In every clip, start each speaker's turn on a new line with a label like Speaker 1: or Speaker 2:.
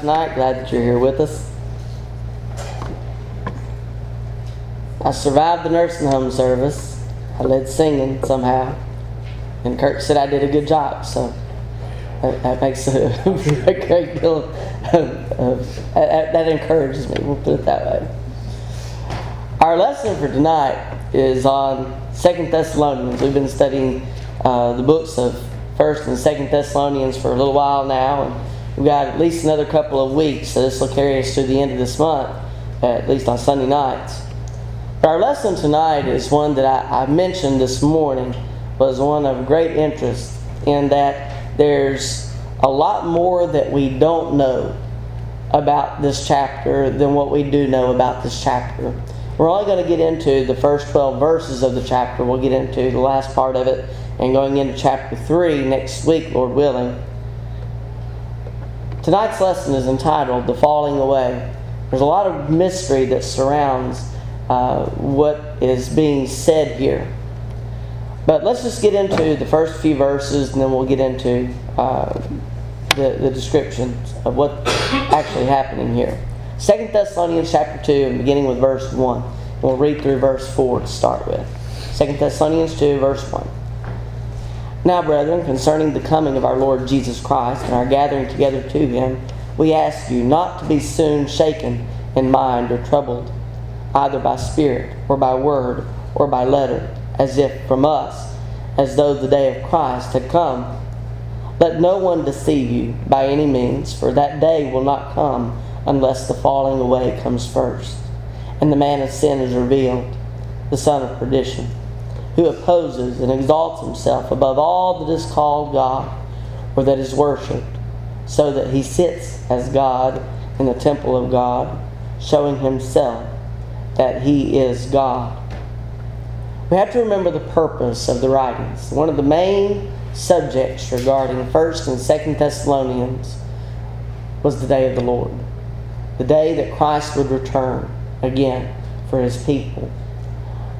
Speaker 1: tonight. Glad that you're here with us. I survived the nursing home service. I led singing somehow. And Kurt said I did a good job, so that, that makes a, a great deal of, of, that, that encourages me. We'll put it that way. Our lesson for tonight is on Second Thessalonians. We've been studying uh, the books of First and Second Thessalonians for a little while now, and we've got at least another couple of weeks. So this will carry us to the end of this month, at least on Sunday nights. But our lesson tonight is one that I, I mentioned this morning was one of great interest in that there's a lot more that we don't know about this chapter than what we do know about this chapter. We're only going to get into the first 12 verses of the chapter. We'll get into the last part of it and going into chapter 3 next week, Lord willing. Tonight's lesson is entitled The Falling Away. There's a lot of mystery that surrounds uh, what is being said here. But let's just get into the first few verses and then we'll get into uh, the, the descriptions of what's actually happening here. Second Thessalonians chapter 2 and beginning with verse 1. We'll read through verse 4 to start with. Second Thessalonians 2, verse 1. Now, brethren, concerning the coming of our Lord Jesus Christ and our gathering together to him, we ask you not to be soon shaken in mind or troubled, either by spirit or by word or by letter, as if from us, as though the day of Christ had come. Let no one deceive you by any means, for that day will not come unless the falling away comes first, and the man of sin is revealed, the son of perdition who opposes and exalts himself above all that is called God or that is worshipped, so that he sits as God in the temple of God, showing himself that he is God. We have to remember the purpose of the writings. One of the main subjects regarding 1st and 2nd Thessalonians was the day of the Lord, the day that Christ would return again for his people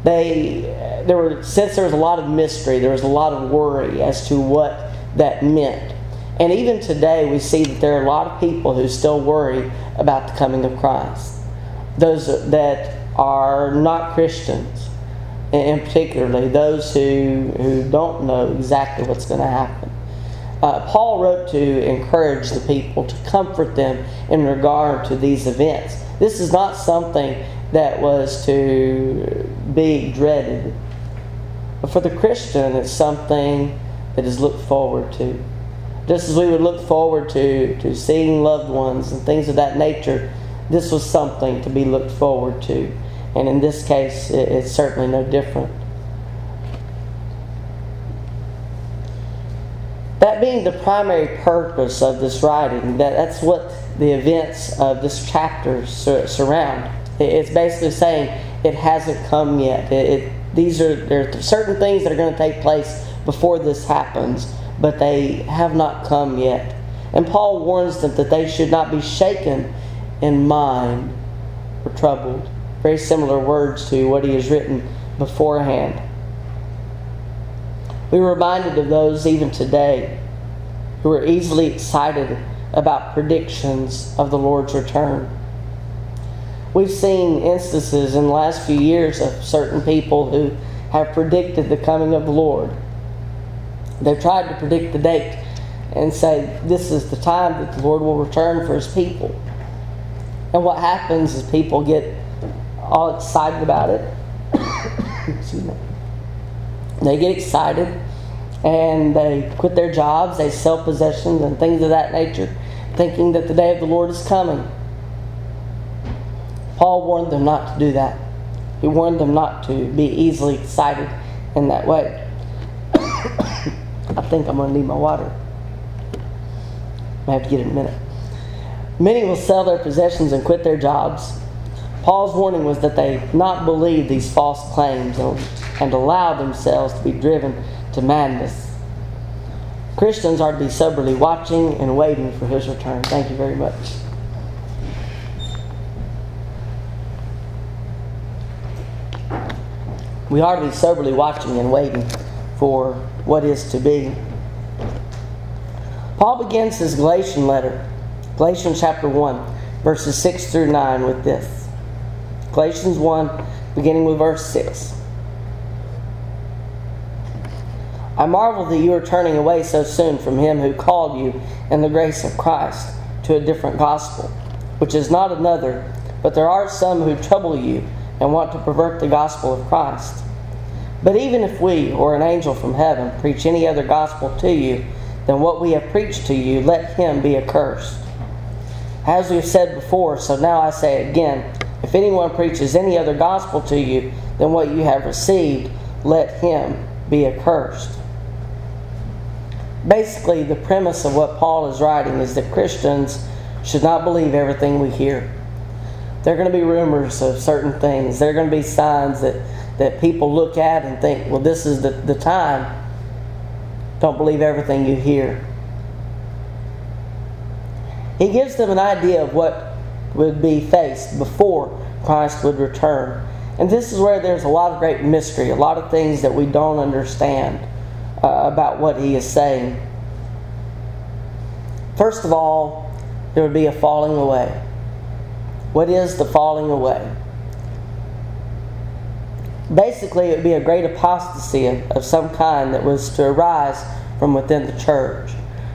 Speaker 1: they there were since there was a lot of mystery, there was a lot of worry as to what that meant. And even today, we see that there are a lot of people who still worry about the coming of Christ. Those that are not Christians, and particularly those who, who don't know exactly what's going to happen. Uh, Paul wrote to encourage the people, to comfort them in regard to these events. This is not something that was to be dreaded. But for the Christian, it's something that is looked forward to. Just as we would look forward to, to seeing loved ones and things of that nature, this was something to be looked forward to. And in this case, it, it's certainly no different. That being the primary purpose of this writing, that, that's what the events of this chapter sur- surround. It's basically saying it hasn't come yet. It, it, these are there are certain things that are going to take place before this happens, but they have not come yet. And Paul warns them that they should not be shaken in mind or troubled. Very similar words to what he has written beforehand. We are reminded of those even today who are easily excited about predictions of the Lord's return. We've seen instances in the last few years of certain people who have predicted the coming of the Lord. They've tried to predict the date and say, This is the time that the Lord will return for his people. And what happens is people get all excited about it. Excuse me. They get excited and they quit their jobs, they sell possessions and things of that nature, thinking that the day of the Lord is coming. Paul warned them not to do that. He warned them not to be easily excited in that way. I think I'm going to need my water. I have to get it in a minute. Many will sell their possessions and quit their jobs. Paul's warning was that they not believe these false claims and, and allow themselves to be driven to madness. Christians are to be soberly watching and waiting for his return. Thank you very much. We are to be soberly watching and waiting for what is to be. Paul begins his Galatian letter Galatians chapter 1, verses 6 through 9, with this. Galatians 1, beginning with verse 6. I marvel that you are turning away so soon from him who called you in the grace of Christ to a different gospel, which is not another, but there are some who trouble you and want to pervert the gospel of Christ. But even if we, or an angel from heaven, preach any other gospel to you than what we have preached to you, let him be accursed. As we have said before, so now I say again if anyone preaches any other gospel to you than what you have received, let him be accursed. Basically, the premise of what Paul is writing is that Christians should not believe everything we hear. There are going to be rumors of certain things. There are going to be signs that, that people look at and think, well, this is the, the time. Don't believe everything you hear. He gives them an idea of what would be faced before Christ would return. And this is where there's a lot of great mystery, a lot of things that we don't understand uh, about what he is saying. First of all, there would be a falling away. What is the falling away? Basically, it would be a great apostasy of, of some kind that was to arise from within the church.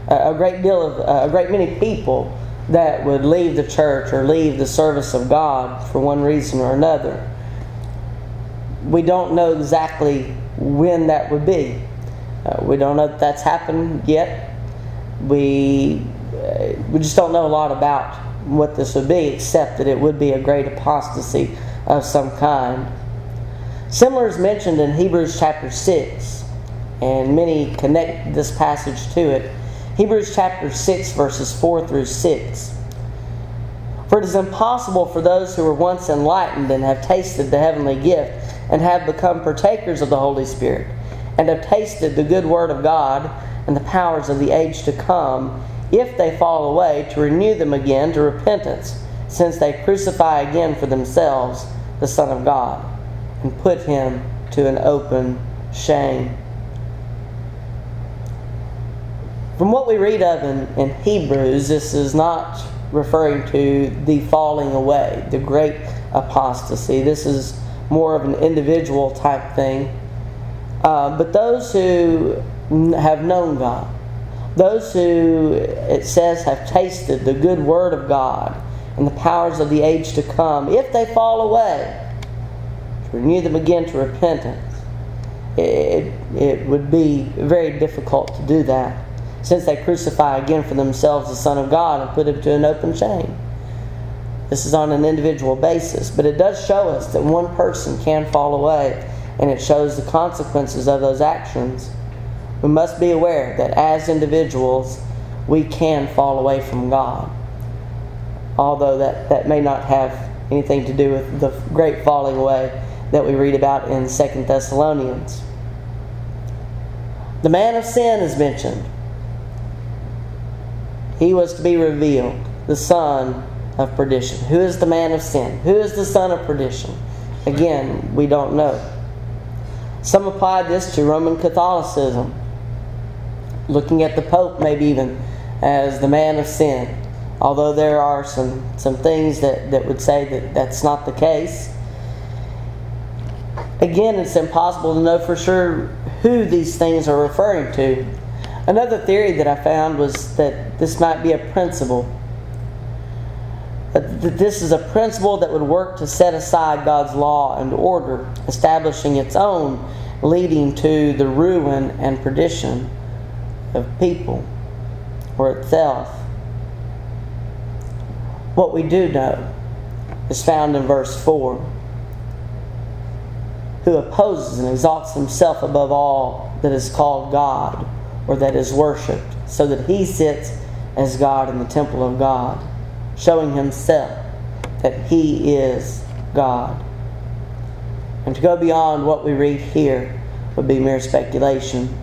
Speaker 1: A great deal of, uh, a great many people that would leave the church or leave the service of God for one reason or another. We don't know exactly when that would be. Uh, we don't know if that's happened yet. We, uh, we just don't know a lot about what this would be, except that it would be a great apostasy of some kind. Similar is mentioned in Hebrews chapter 6, and many connect this passage to it. Hebrews chapter 6, verses 4 through 6. For it is impossible for those who were once enlightened and have tasted the heavenly gift and have become partakers of the Holy Spirit and have tasted the good word of God and the powers of the age to come, if they fall away, to renew them again to repentance, since they crucify again for themselves the Son of God, and put him to an open shame. From what we read of in, in Hebrews, this is not referring to the falling away, the great apostasy. This is more of an individual type thing. Uh, but those who have known God, those who, it says, have tasted the good word of God and the powers of the age to come, if they fall away, to renew them again to repentance, it, it would be very difficult to do that, since they crucify again for themselves the Son of God and put him to an open shame. This is on an individual basis, but it does show us that one person can fall away and it shows the consequences of those actions, we must be aware that as individuals, we can fall away from God. Although that, that may not have anything to do with the great falling away that we read about in Second Thessalonians. The man of sin is mentioned. He was to be revealed, the son of perdition. Who is the man of sin? Who is the son of perdition? Again, we don't know. Some apply this to Roman Catholicism, looking at the Pope maybe even as the man of sin. Although there are some, some things that, that would say that that's not the case. Again, it's impossible to know for sure who these things are referring to. Another theory that I found was that this might be a principle that this is a principle that would work to set aside God's law and order, establishing its own, leading to the ruin and perdition of people or itself. What we do know is found in verse 4 who opposes and exalts himself above all that is called God or that is worshiped, so that he sits as God in the temple of God showing himself that he is God. And to go beyond what we read here would be mere speculation.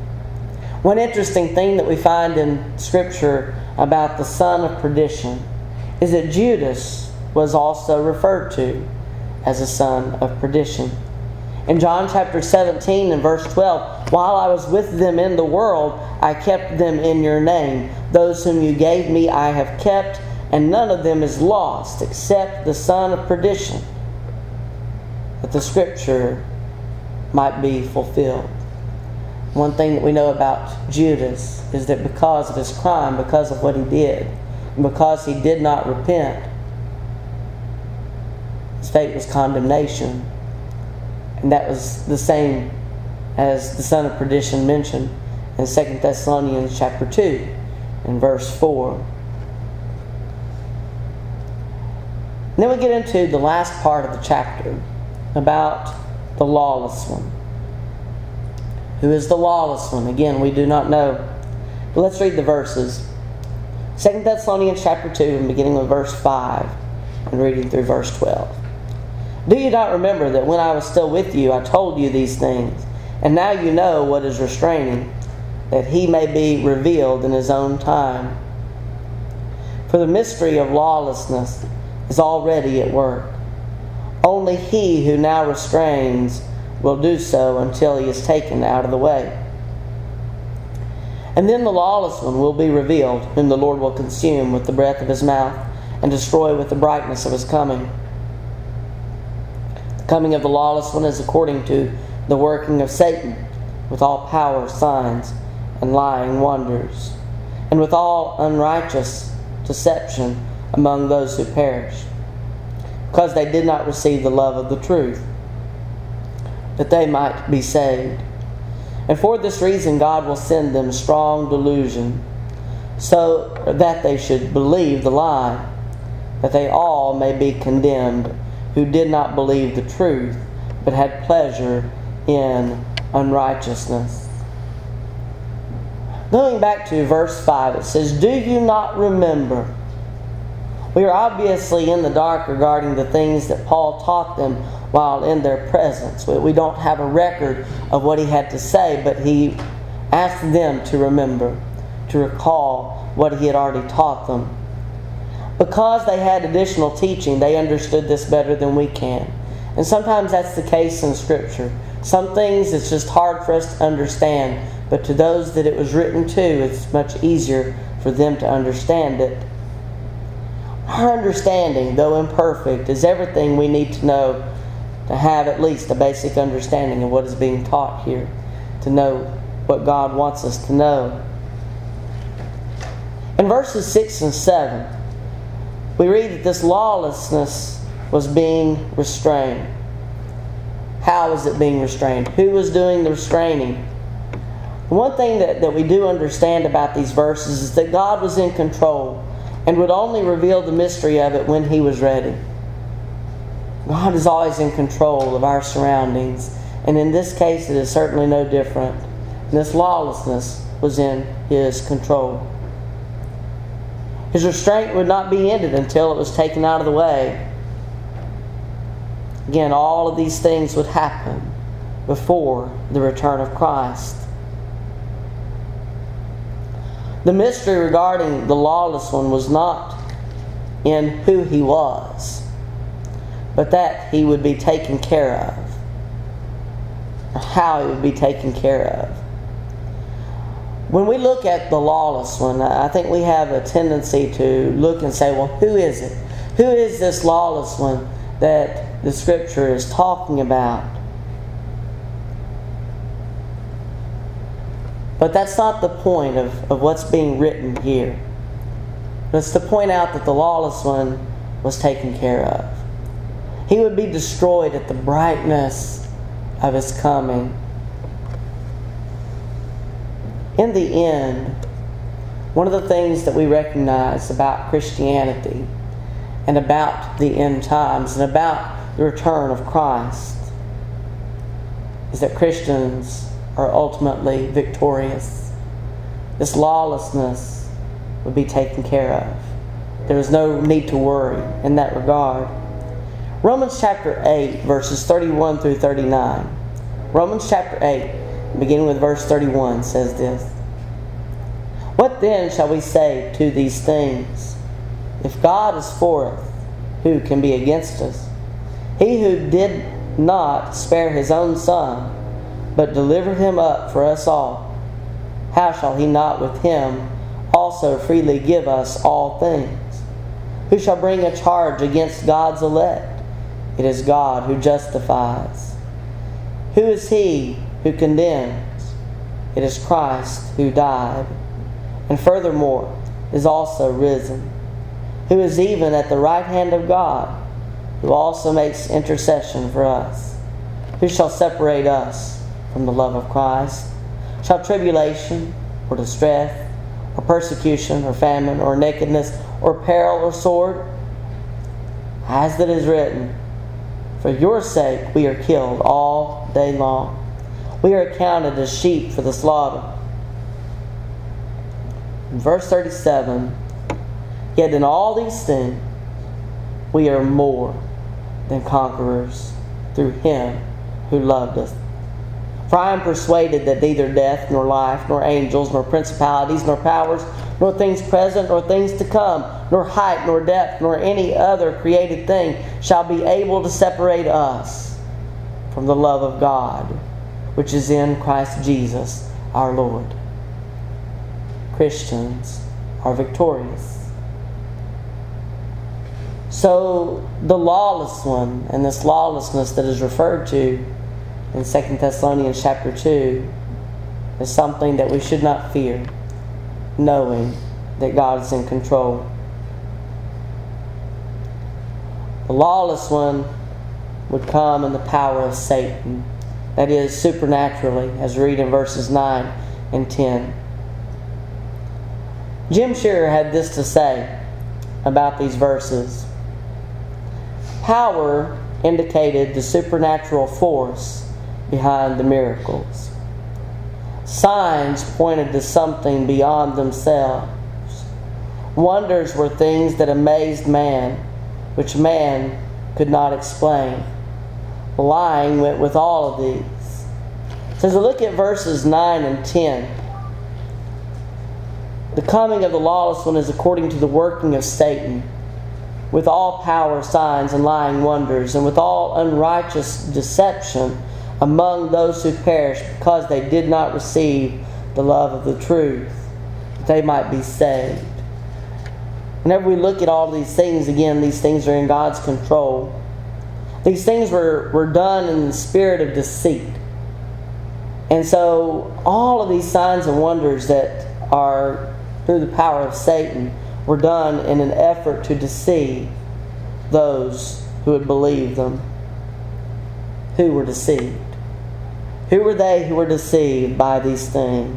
Speaker 1: One interesting thing that we find in Scripture about the son of perdition is that Judas was also referred to as a son of perdition. In John chapter 17 and verse 12, while I was with them in the world, I kept them in your name. Those whom you gave me, I have kept and none of them is lost except the son of perdition, that the scripture might be fulfilled. One thing that we know about Judas is that because of his crime, because of what he did, and because he did not repent, his fate was condemnation. And that was the same as the son of perdition mentioned in 2 Thessalonians chapter 2 in verse 4. And then we get into the last part of the chapter about the lawless one. Who is the lawless one? Again, we do not know. But let's read the verses. 2 Thessalonians chapter 2 and beginning with verse 5 and reading through verse 12. Do you not remember that when I was still with you, I told you these things? And now you know what is restraining, that he may be revealed in his own time. For the mystery of lawlessness is already at work. Only he who now restrains will do so until he is taken out of the way. And then the lawless one will be revealed, whom the Lord will consume with the breath of his mouth and destroy with the brightness of his coming The coming of the lawless one is according to the working of Satan, with all power, signs, and lying wonders, and with all unrighteous deception among those who perish, because they did not receive the love of the truth, that they might be saved. And for this reason, God will send them strong delusion, so that they should believe the lie, that they all may be condemned who did not believe the truth, but had pleasure in unrighteousness. Going back to verse 5, it says, Do you not remember? We are obviously in the dark regarding the things that Paul taught them while in their presence. We don't have a record of what he had to say, but he asked them to remember, to recall what he had already taught them. Because they had additional teaching, they understood this better than we can. And sometimes that's the case in Scripture. Some things it's just hard for us to understand, but to those that it was written to, it's much easier for them to understand it. Our understanding, though imperfect, is everything we need to know to have at least a basic understanding of what is being taught here, to know what God wants us to know. In verses 6 and 7, we read that this lawlessness was being restrained. How was it being restrained? Who was doing the restraining? One thing that, that we do understand about these verses is that God was in control and would only reveal the mystery of it when He was ready. God is always in control of our surroundings, and in this case, it is certainly no different. This lawlessness was in His control. His restraint would not be ended until it was taken out of the way. Again, all of these things would happen before the return of Christ. The mystery regarding the lawless one was not in who he was, but that he would be taken care of, or how he would be taken care of when we look at the lawless one, I think we have a tendency to look and say, well, who is it? Who is this lawless one that the scripture is talking about? But that's not the point of, of what's being written here. It's to point out that the lawless one was taken care of. He would be destroyed at the brightness of his coming in the end, one of the things that we recognize about Christianity and about the end times and about the return of Christ is that Christians are ultimately victorious. This lawlessness would be taken care of. There is no need to worry in that regard. Romans chapter 8, verses 31 through 39. Romans chapter 8 beginning with verse 31, says this What then shall we say to these things? If God is for us, who can be against us? He who did not spare his own Son, but delivered him up for us all, how shall he not with him also freely give us all things? Who shall bring a charge against God's elect? It is God who justifies. Who is he who condemns? It is Christ who died, and furthermore is also risen, who is even at the right hand of God, who also makes intercession for us. Who shall separate us from the love of Christ? Shall tribulation, or distress, or persecution, or famine, or nakedness, or peril, or sword? As it is written, For your sake we are killed all day long. We are accounted as sheep for the slaughter. In verse 37, Yet in all these things we are more than conquerors through him who loved us. For I am persuaded that neither death, nor life, nor angels, nor principalities, nor powers, nor things present, nor things to come, nor height, nor depth, nor any other created thing shall be able to separate us from the love of God, which is in Christ Jesus our Lord. Christians are victorious. So, the lawless one and this lawlessness that is referred to in 2 Thessalonians chapter 2 is something that we should not fear, knowing that God is in control. The lawless one would come in the power of Satan, that is, supernaturally, as read in verses 9 and 10. Jim Shearer had this to say about these verses Power indicated the supernatural force behind the miracles. Signs pointed to something beyond themselves. Wonders were things that amazed man, which man could not explain. Lying went with all of these. So as we look at verses 9 and 10, the coming of the lawless one is according to the working of Satan, with all power, signs, and lying wonders, and with all unrighteous deception among those who perish because they did not receive the love of the truth, that they might be saved. Whenever we look at all these things, again, these things are in God's control. These things were, were done in the spirit of deceit. And so, all of these signs and wonders that are through the power of Satan were done in an effort to deceive those who would believe them, who were deceived. Who were they who were deceived by these things?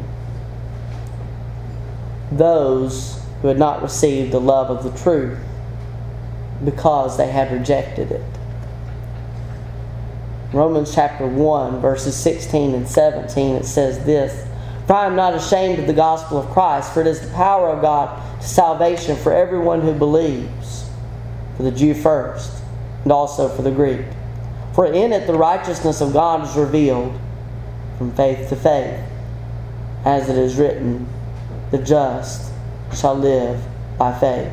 Speaker 1: Those who had not received the love of the truth because they had rejected it. Romans chapter 1, verses 16 and 17, it says this For I am not ashamed of the gospel of Christ, for it is the power of God to salvation for everyone who believes, for the Jew first, and also for the Greek. For in it the righteousness of God is revealed from faith to faith. As it is written, the just shall live by faith.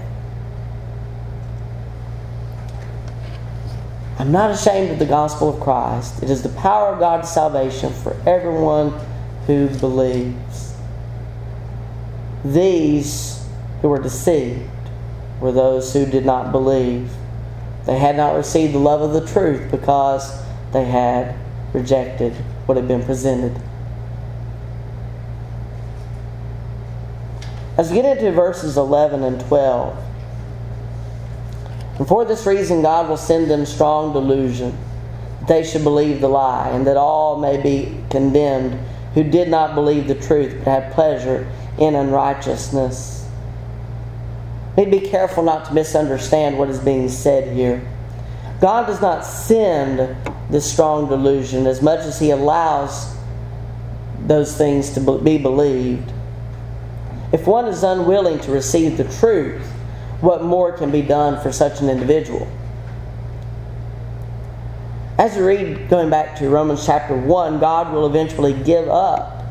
Speaker 1: I'm not ashamed of the gospel of Christ. It is the power of God's salvation for everyone who believes. These who were deceived were those who did not believe. They had not received the love of the truth because they had rejected what had been presented. As we get into verses 11 and 12, and for this reason God will send them strong delusion, that they should believe the lie, and that all may be condemned who did not believe the truth, but had pleasure in unrighteousness. We be careful not to misunderstand what is being said here. God does not send this strong delusion as much as He allows those things to be believed. If one is unwilling to receive the truth, what more can be done for such an individual? As we read, going back to Romans chapter 1, God will eventually give up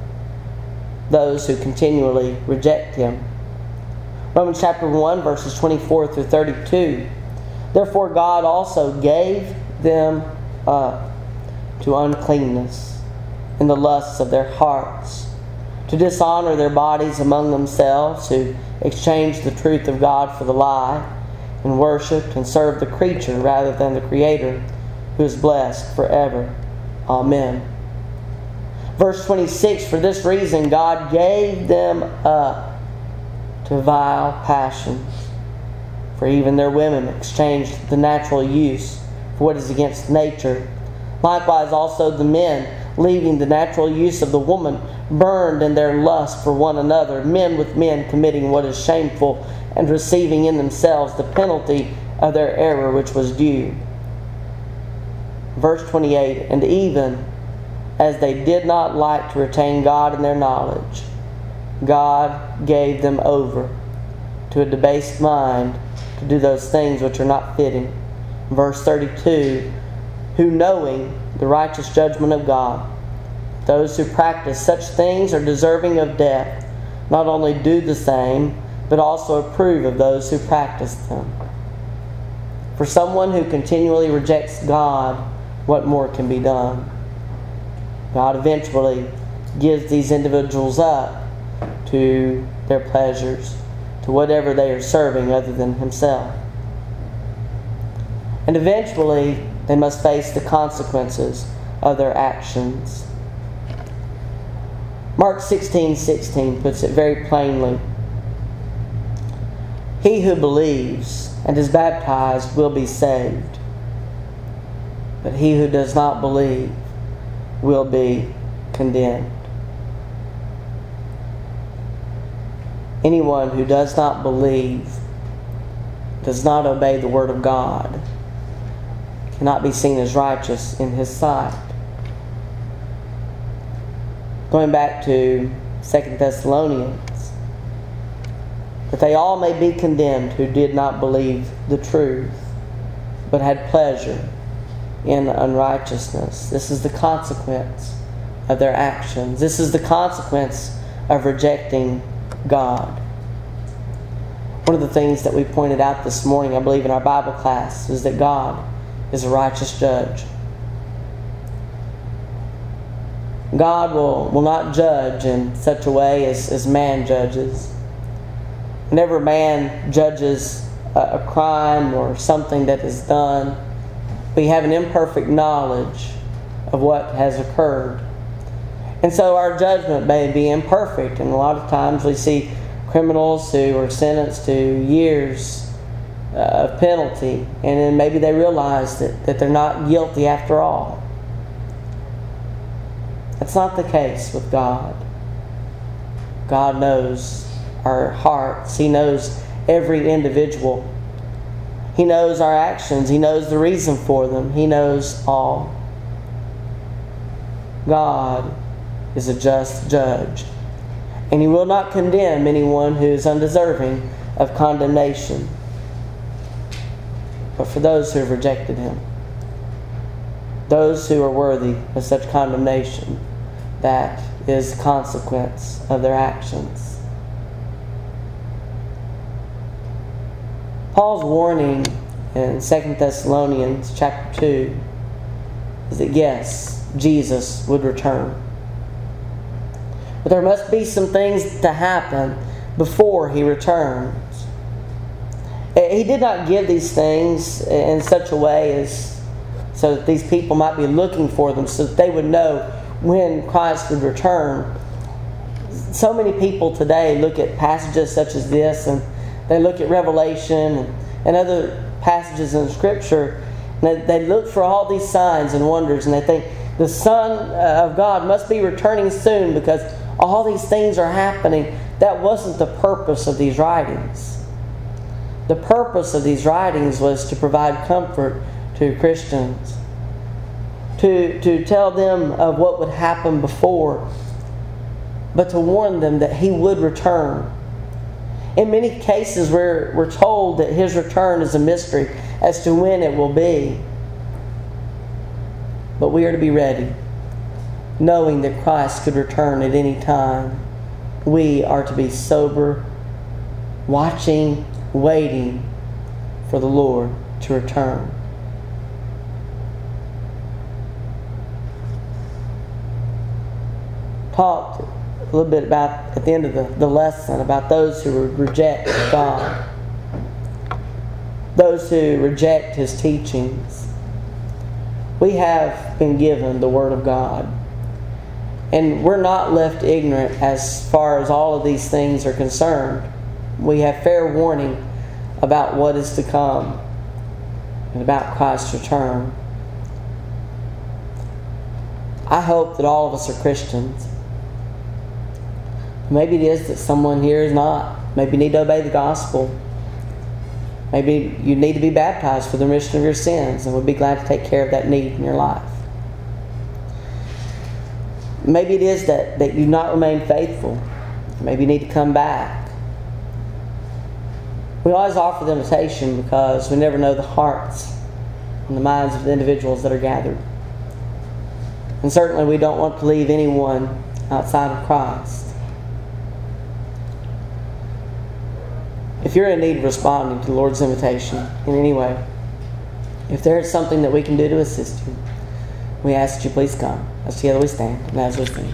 Speaker 1: those who continually reject Him. Romans chapter 1, verses 24 through 32 Therefore, God also gave them up to uncleanness and the lusts of their hearts, to dishonor their bodies among themselves, who exchanged the truth of God for the lie, and worshiped and served the creature rather than the Creator, who is blessed forever. Amen. Verse 26 For this reason, God gave them up to vile passions. For even their women exchanged the natural use for what is against nature. Likewise, also the men, leaving the natural use of the woman, burned in their lust for one another, men with men committing what is shameful and receiving in themselves the penalty of their error which was due. Verse 28 And even as they did not like to retain God in their knowledge, God gave them over to a debased mind to do those things which are not fitting. Verse 32 Who knowing the righteous judgment of God, those who practice such things are deserving of death, not only do the same, but also approve of those who practice them. For someone who continually rejects God, what more can be done? God eventually gives these individuals up to their pleasures, to whatever they are serving other than Himself. And eventually, they must face the consequences of their actions. Mark 16 16 puts it very plainly. He who believes and is baptized will be saved, but he who does not believe will be condemned. Anyone who does not believe, does not obey the Word of God, cannot be seen as righteous in His sight. Going back to Second Thessalonians, that they all may be condemned who did not believe the truth, but had pleasure in unrighteousness. This is the consequence of their actions. This is the consequence of rejecting God. One of the things that we pointed out this morning, I believe, in our Bible class, is that God is a righteous judge. God will, will not judge in such a way as, as man judges. Whenever man judges a, a crime or something that is done, we have an imperfect knowledge of what has occurred. And so our judgment may be imperfect, and a lot of times we see criminals who are sentenced to years uh, penalty, and then maybe they realize that, that they're not guilty after all. That's not the case with God. God knows our hearts, He knows every individual. He knows our actions, He knows the reason for them, He knows all. God is a just judge, and He will not condemn anyone who is undeserving of condemnation, but for those who have rejected Him, those who are worthy of such condemnation, that is the consequence of their actions. Paul's warning in 2 Thessalonians chapter 2 is that yes, Jesus would return. But there must be some things to happen before he returns. He did not give these things in such a way as so that these people might be looking for them so that they would know when Christ would return. So many people today look at passages such as this and they look at Revelation and, other passages in Scripture, and they, they look for all these signs and wonders, and they think the Son uh, of God must be returning soon because all these things are happening. That wasn't the purpose of these writings. The purpose of these writings was to provide comfort to Christians, to, to tell them of what would happen before, but to warn them that He would return in many cases, we're, we're told that his return is a mystery as to when it will be. But we are to be ready, knowing that Christ could return at any time. We are to be sober, watching, waiting for the Lord to return. Talked a little bit about at the end of the, the lesson about those who reject God. those who reject his teachings. We have been given the Word of God. And we're not left ignorant as far as all of these things are concerned. We have fair warning about what is to come and about Christ's return. I hope that all of us are Christians. Maybe it is that someone here is not. Maybe you need to obey the gospel. Maybe you need to be baptized for the remission of your sins, and we'll be glad to take care of that need in your life. Maybe it is that, that you've not remained faithful. Maybe you need to come back. We always offer the invitation because we never know the hearts and the minds of the individuals that are gathered. And certainly we don't want to leave anyone outside of Christ. If you're in need of responding to the Lord's invitation in any way, if there is something that we can do to assist you, we ask that you please come. As together we stand and as we sing.